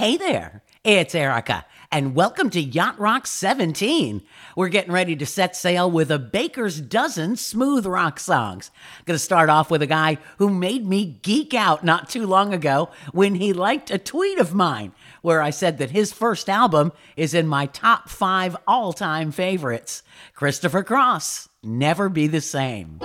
Hey there, it's Erica, and welcome to Yacht Rock 17. We're getting ready to set sail with a baker's dozen smooth rock songs. Gonna start off with a guy who made me geek out not too long ago when he liked a tweet of mine where I said that his first album is in my top five all time favorites. Christopher Cross, Never Be the Same.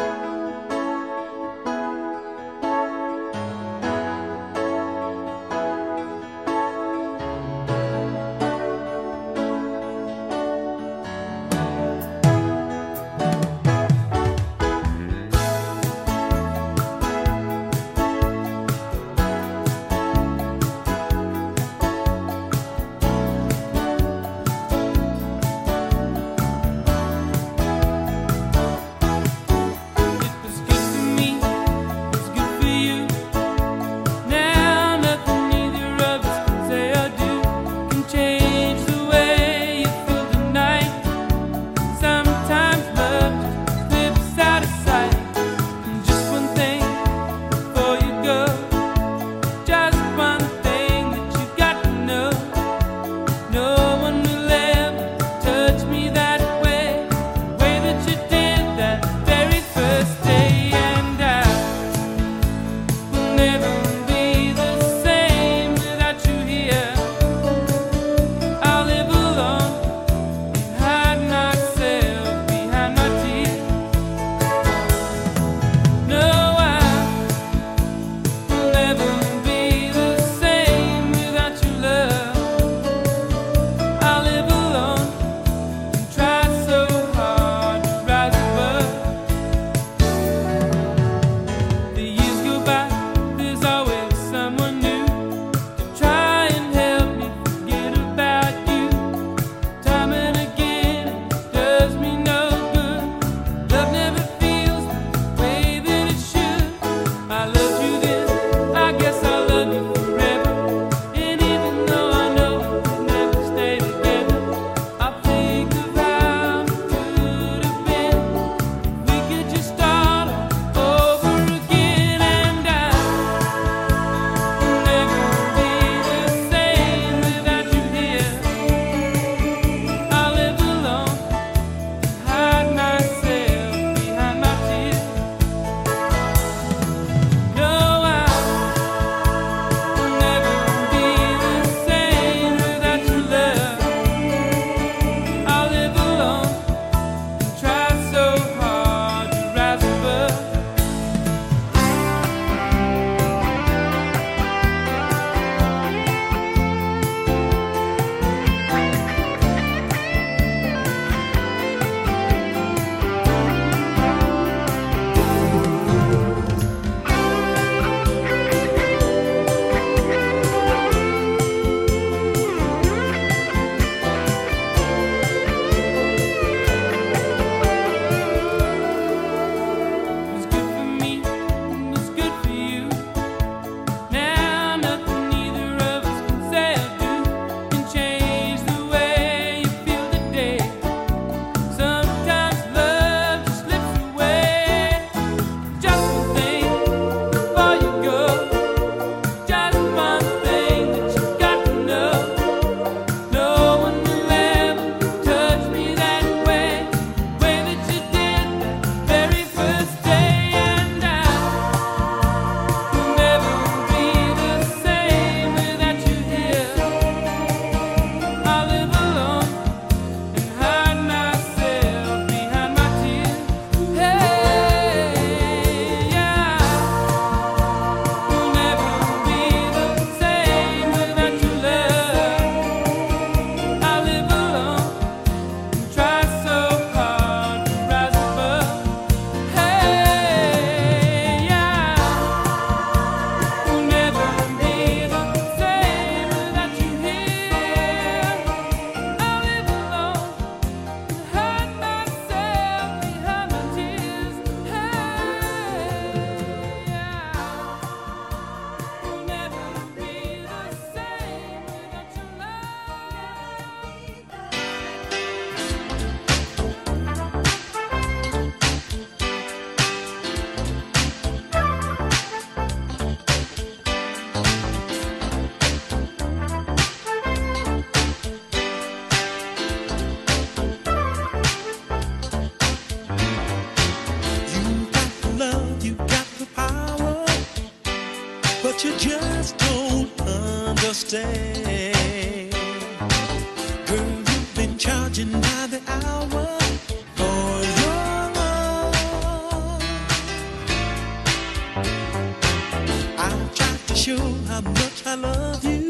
show how much I love you.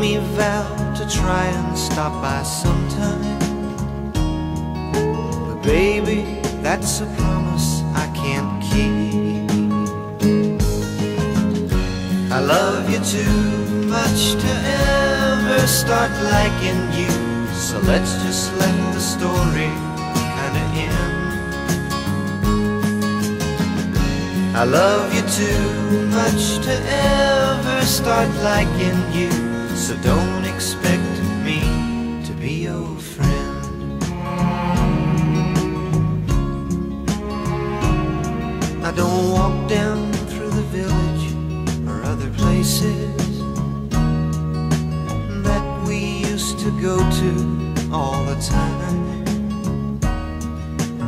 me vow to try and stop by sometime. But baby, that's a promise I can't keep. I love you too much to ever start liking you. So let's just let the story kinda end. I love you too much to ever start liking you. So don't expect me to be your friend. I don't walk down through the village or other places That we used to go to all the time.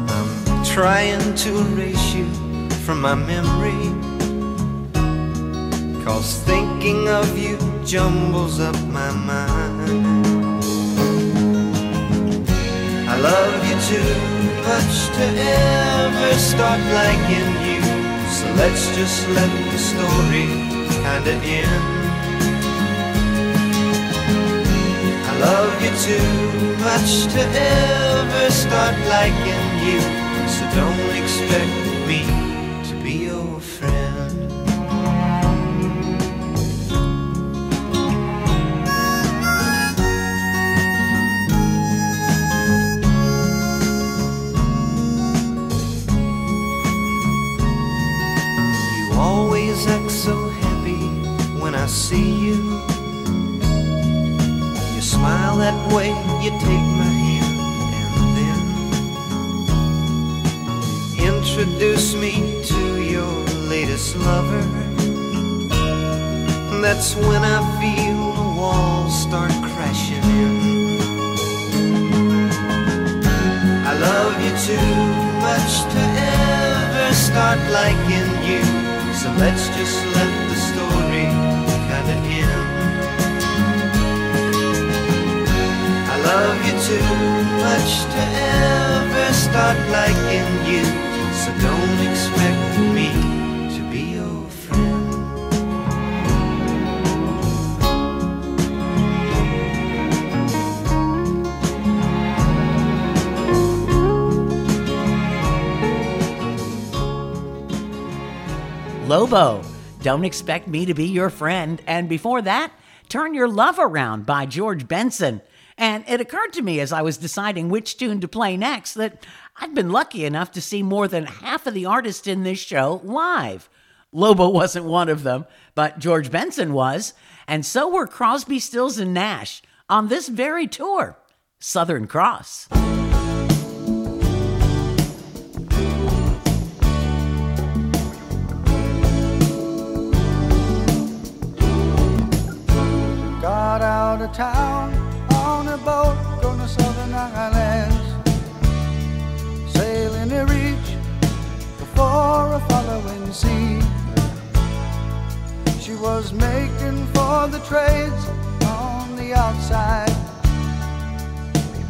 I'm trying to erase you from my memory Cause thinking of you jumbles up my mind. I love you too much to ever start liking you. So let's just let the story kinda end. I love you too much to ever start liking you. So don't expect me way, you take my hand, and then introduce me to your latest lover. That's when I feel the walls start crashing in. I love you too much to ever start liking you. So let's just let love you too much to ever start liking you. So don't expect me to be your friend. Lobo, Don't Expect Me to Be Your Friend. And before that, Turn Your Love Around by George Benson. And it occurred to me as I was deciding which tune to play next that I've been lucky enough to see more than half of the artists in this show live. Lobo wasn't one of them, but George Benson was, and so were Crosby, Stills, and Nash on this very tour, Southern Cross. Got out of town islands. Sailing to reach before a following sea. She was making for the trades on the outside.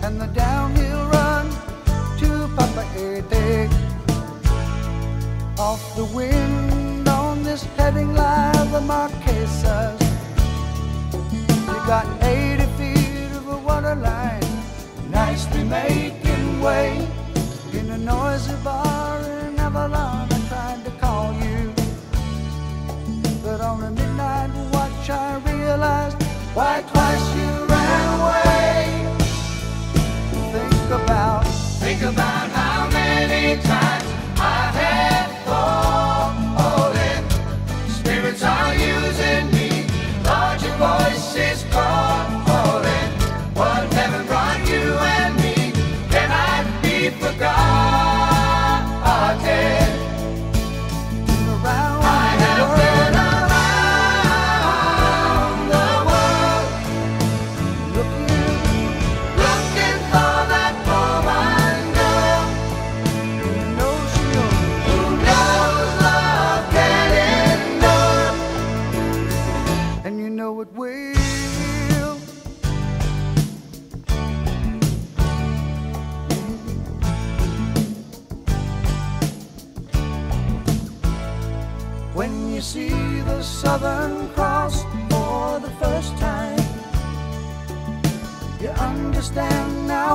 And the downhill run to Papa Ede. Off the wind on this heading line, the Marquesas. You got 80 making way. In a noisy bar in Avalon, I tried to call you. But on a midnight watch, I realized why twice you ran away. Think about, think about how many times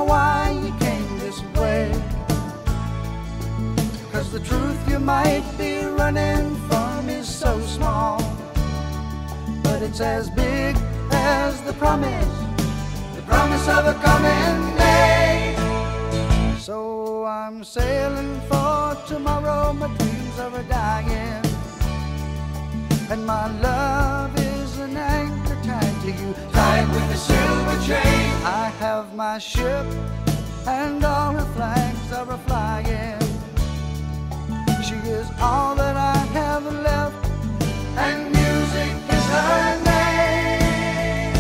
why you came this way. Cause the truth you might be running from is so small, but it's as big as the promise, the promise of a coming day. So I'm sailing for tomorrow, my dreams are a dying. And my love is an anchor to you, tied with a silver chain. I have my ship, and all her flags are a flying. She is all that I have left, and music is her name.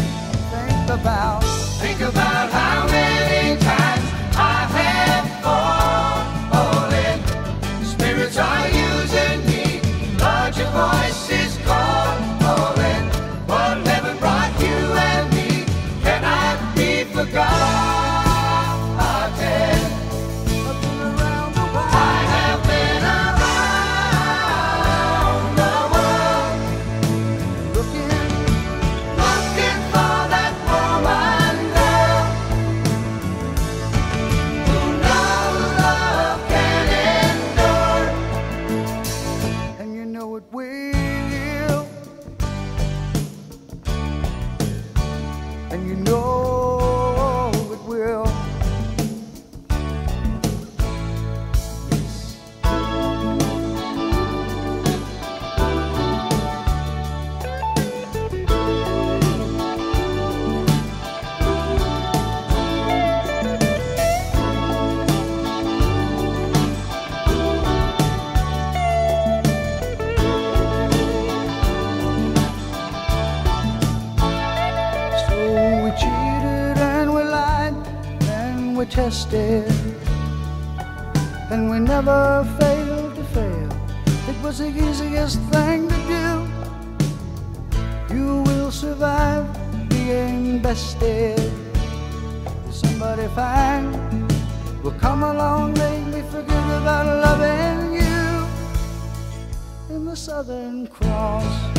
Think about, think about how tested, and we never failed to fail. It was the easiest thing to do. You will survive being bested. Somebody fine will come along, make me forget about loving you in the Southern Cross.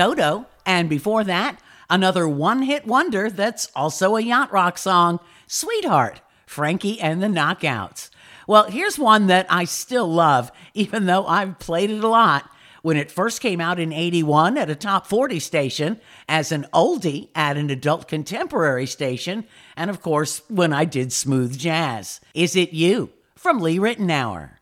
Toto. And before that, another one hit wonder that's also a yacht rock song, Sweetheart, Frankie and the Knockouts. Well, here's one that I still love, even though I've played it a lot. When it first came out in 81 at a top 40 station, as an oldie at an adult contemporary station, and of course, when I did smooth jazz. Is It You? from Lee Ritenour.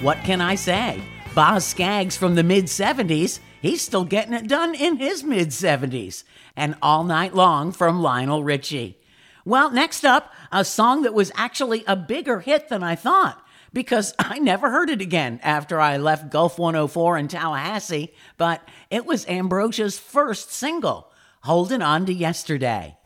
what can I say? Boz Scaggs from the mid 70s, he's still getting it done in his mid 70s. And All Night Long from Lionel Richie. Well, next up, a song that was actually a bigger hit than I thought because I never heard it again after I left Gulf 104 in Tallahassee, but it was Ambrosia's first single, Holding On to Yesterday.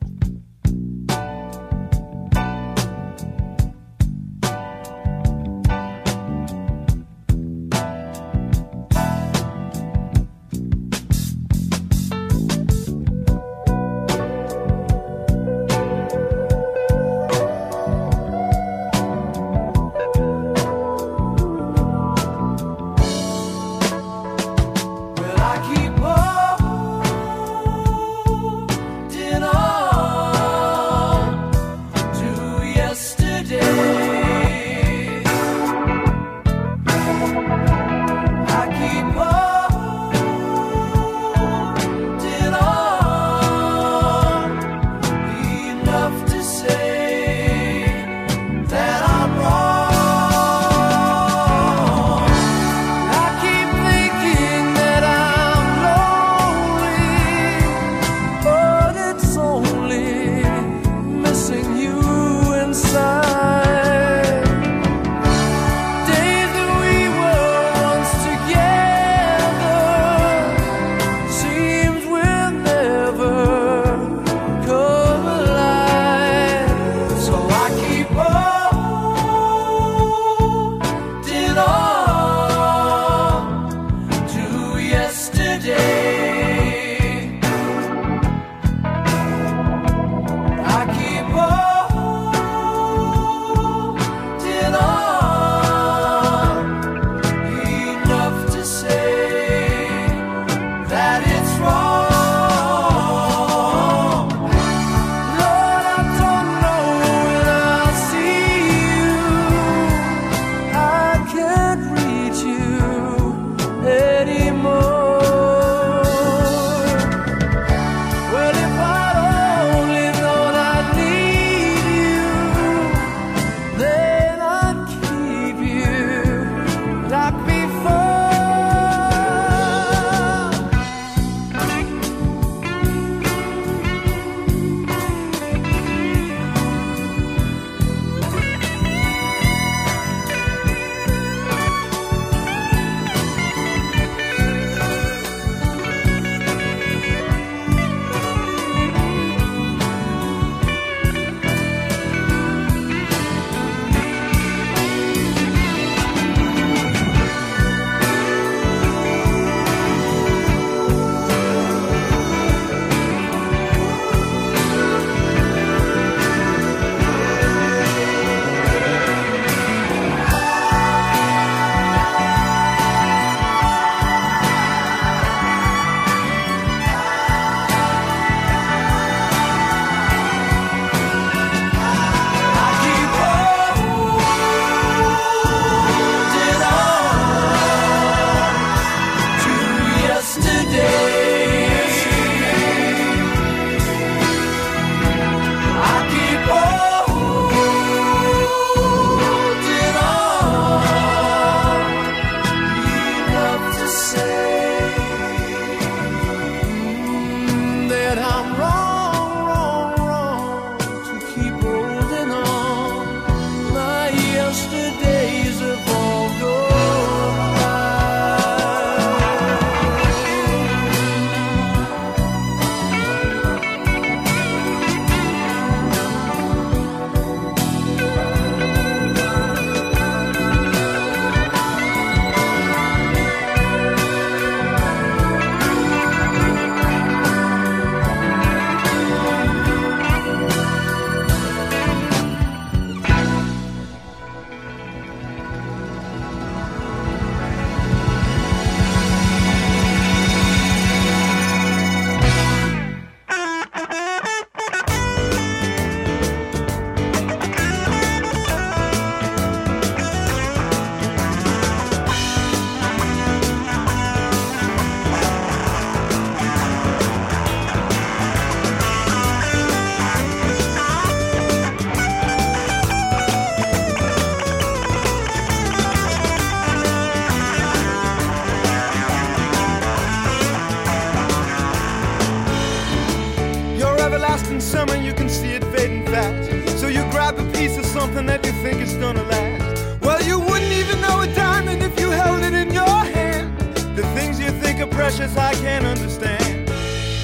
Precious, I can't understand.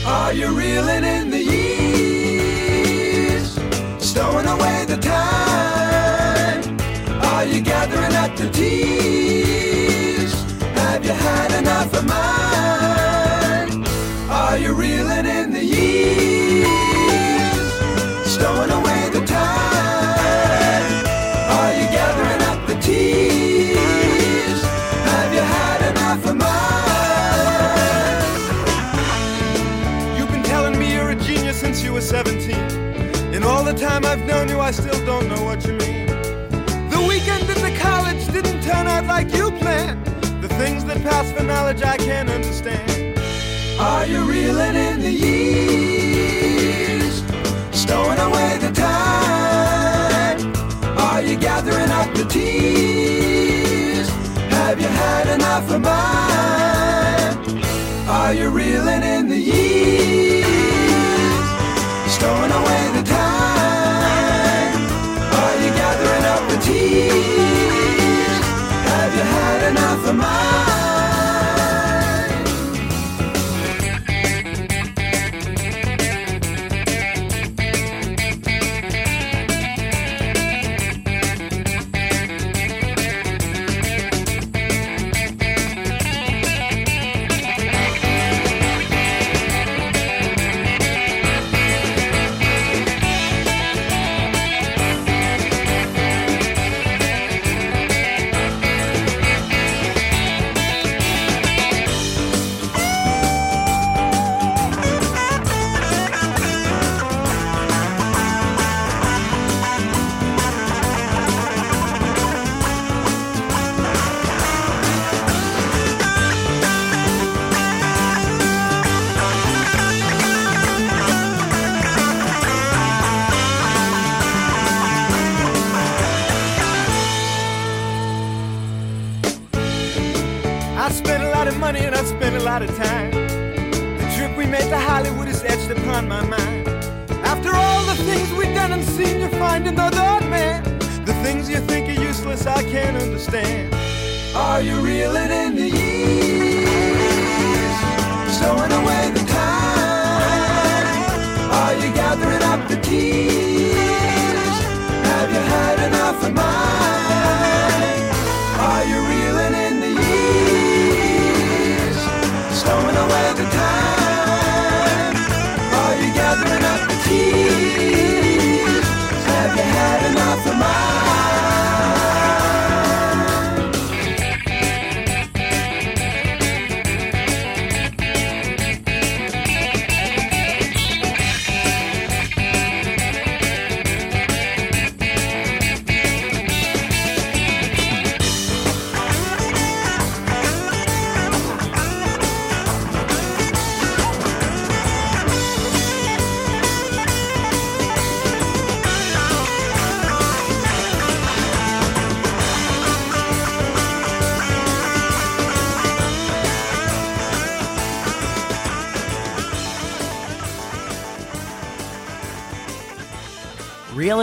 Are you reeling in the years? Stowing away the time? Are you gathering up the tears? Have you had enough of mine? Are you reeling time I've known you, I still don't know what you mean. The weekend in the college didn't turn out like you planned. The things that pass for knowledge I can't understand. Are you reeling in the years? Stowing away the time? Are you gathering up the tears? Have you had enough of mine? Are you reeling in the years? Stowing away the time? Tears? Have you had enough of mine?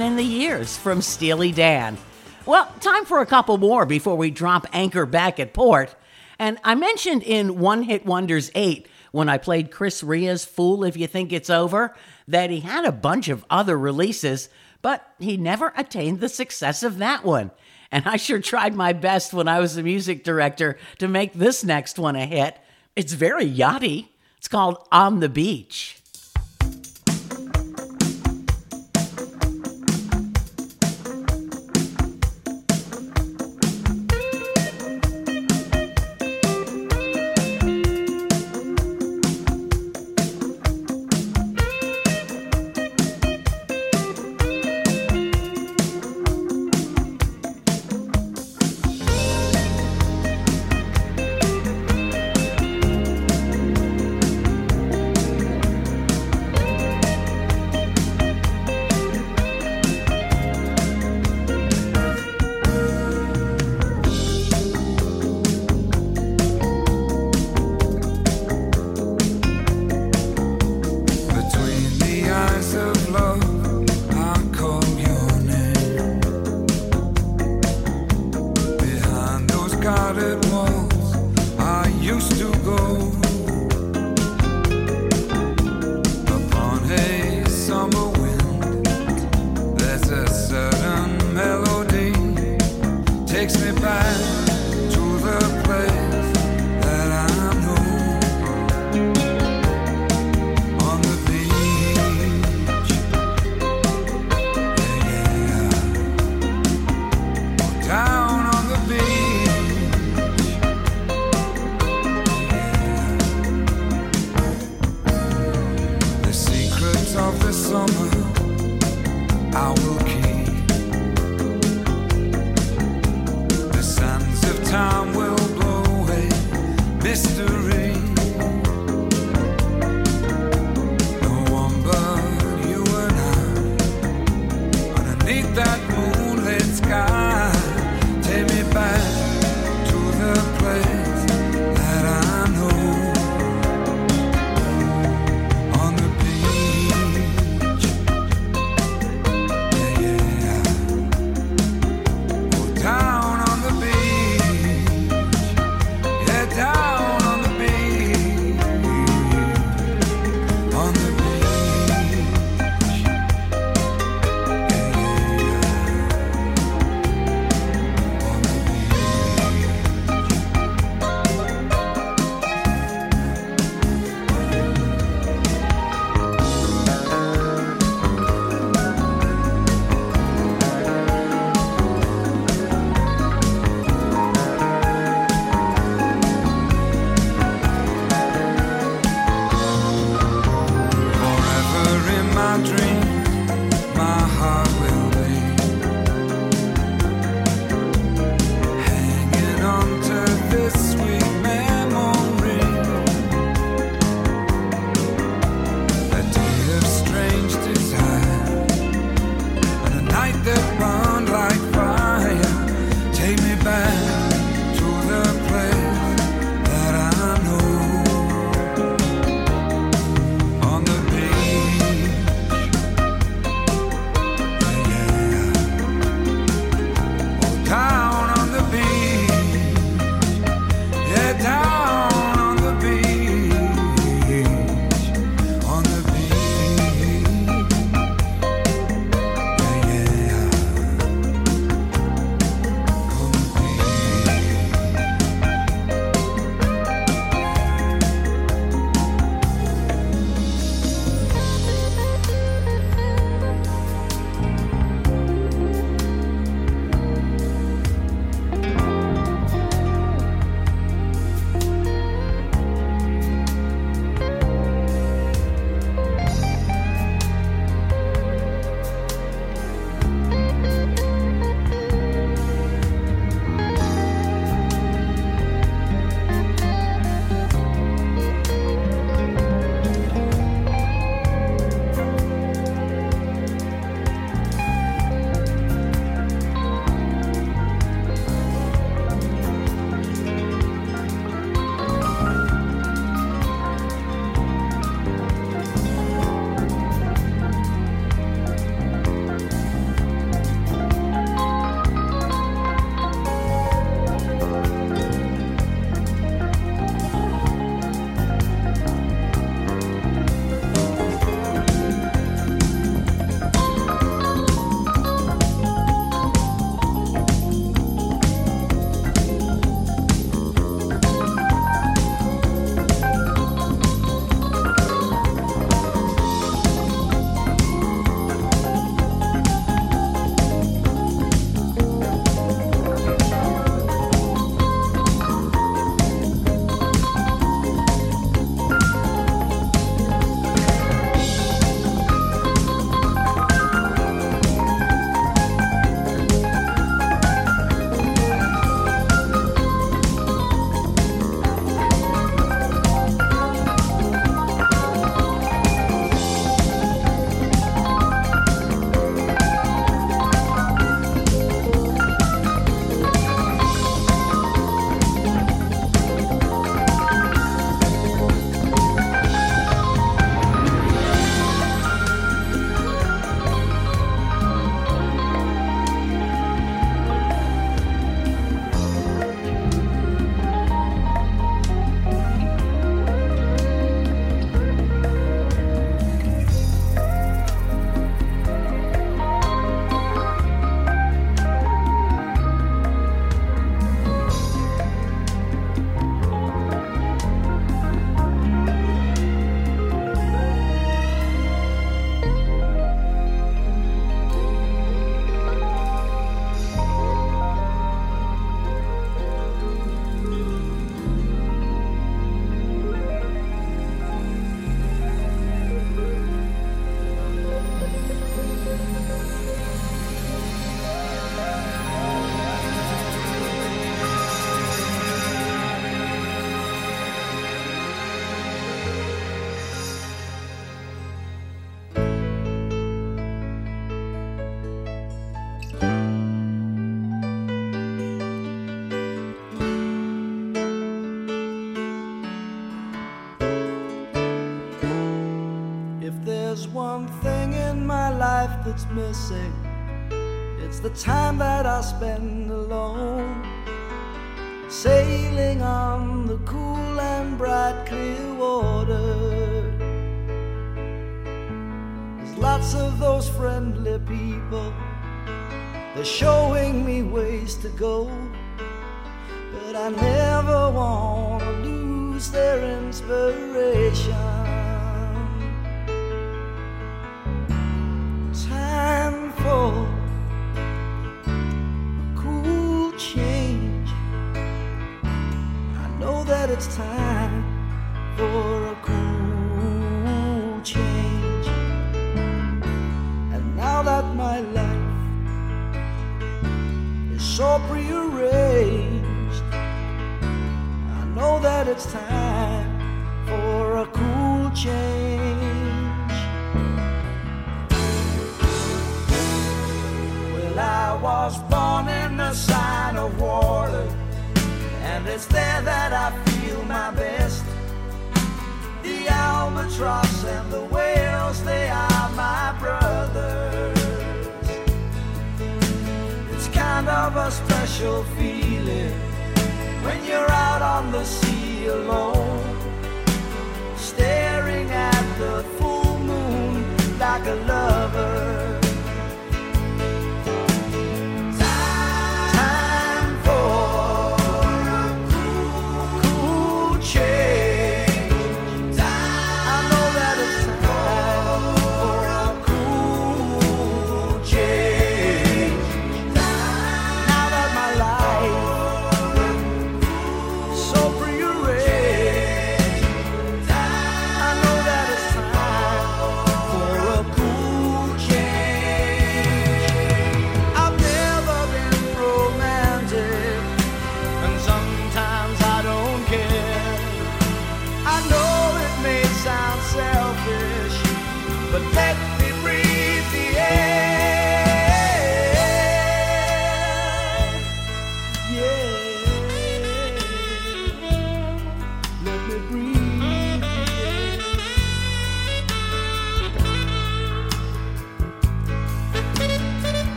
In the Years from Steely Dan. Well, time for a couple more before we drop anchor back at port. And I mentioned in One Hit Wonders 8, when I played Chris Rea's Fool If You Think It's Over, that he had a bunch of other releases, but he never attained the success of that one. And I sure tried my best when I was the music director to make this next one a hit. It's very yachty. It's called On the Beach. That's missing. It's the time that I spend alone, sailing on the cool and bright clear water. There's lots of those friendly people, they're showing me ways to go, but I never want to lose their inspiration.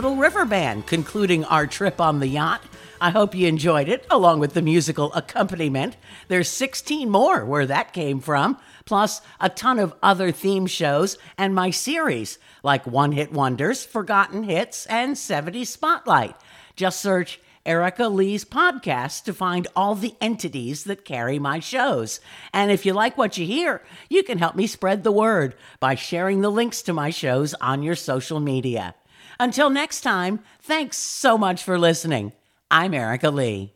Little River Band, concluding our trip on the yacht. I hope you enjoyed it, along with the musical accompaniment. There's 16 more where that came from, plus a ton of other theme shows and my series, like One Hit Wonders, Forgotten Hits, and 70 Spotlight. Just search Erica Lee's podcast to find all the entities that carry my shows. And if you like what you hear, you can help me spread the word by sharing the links to my shows on your social media. Until next time, thanks so much for listening. I'm Erica Lee.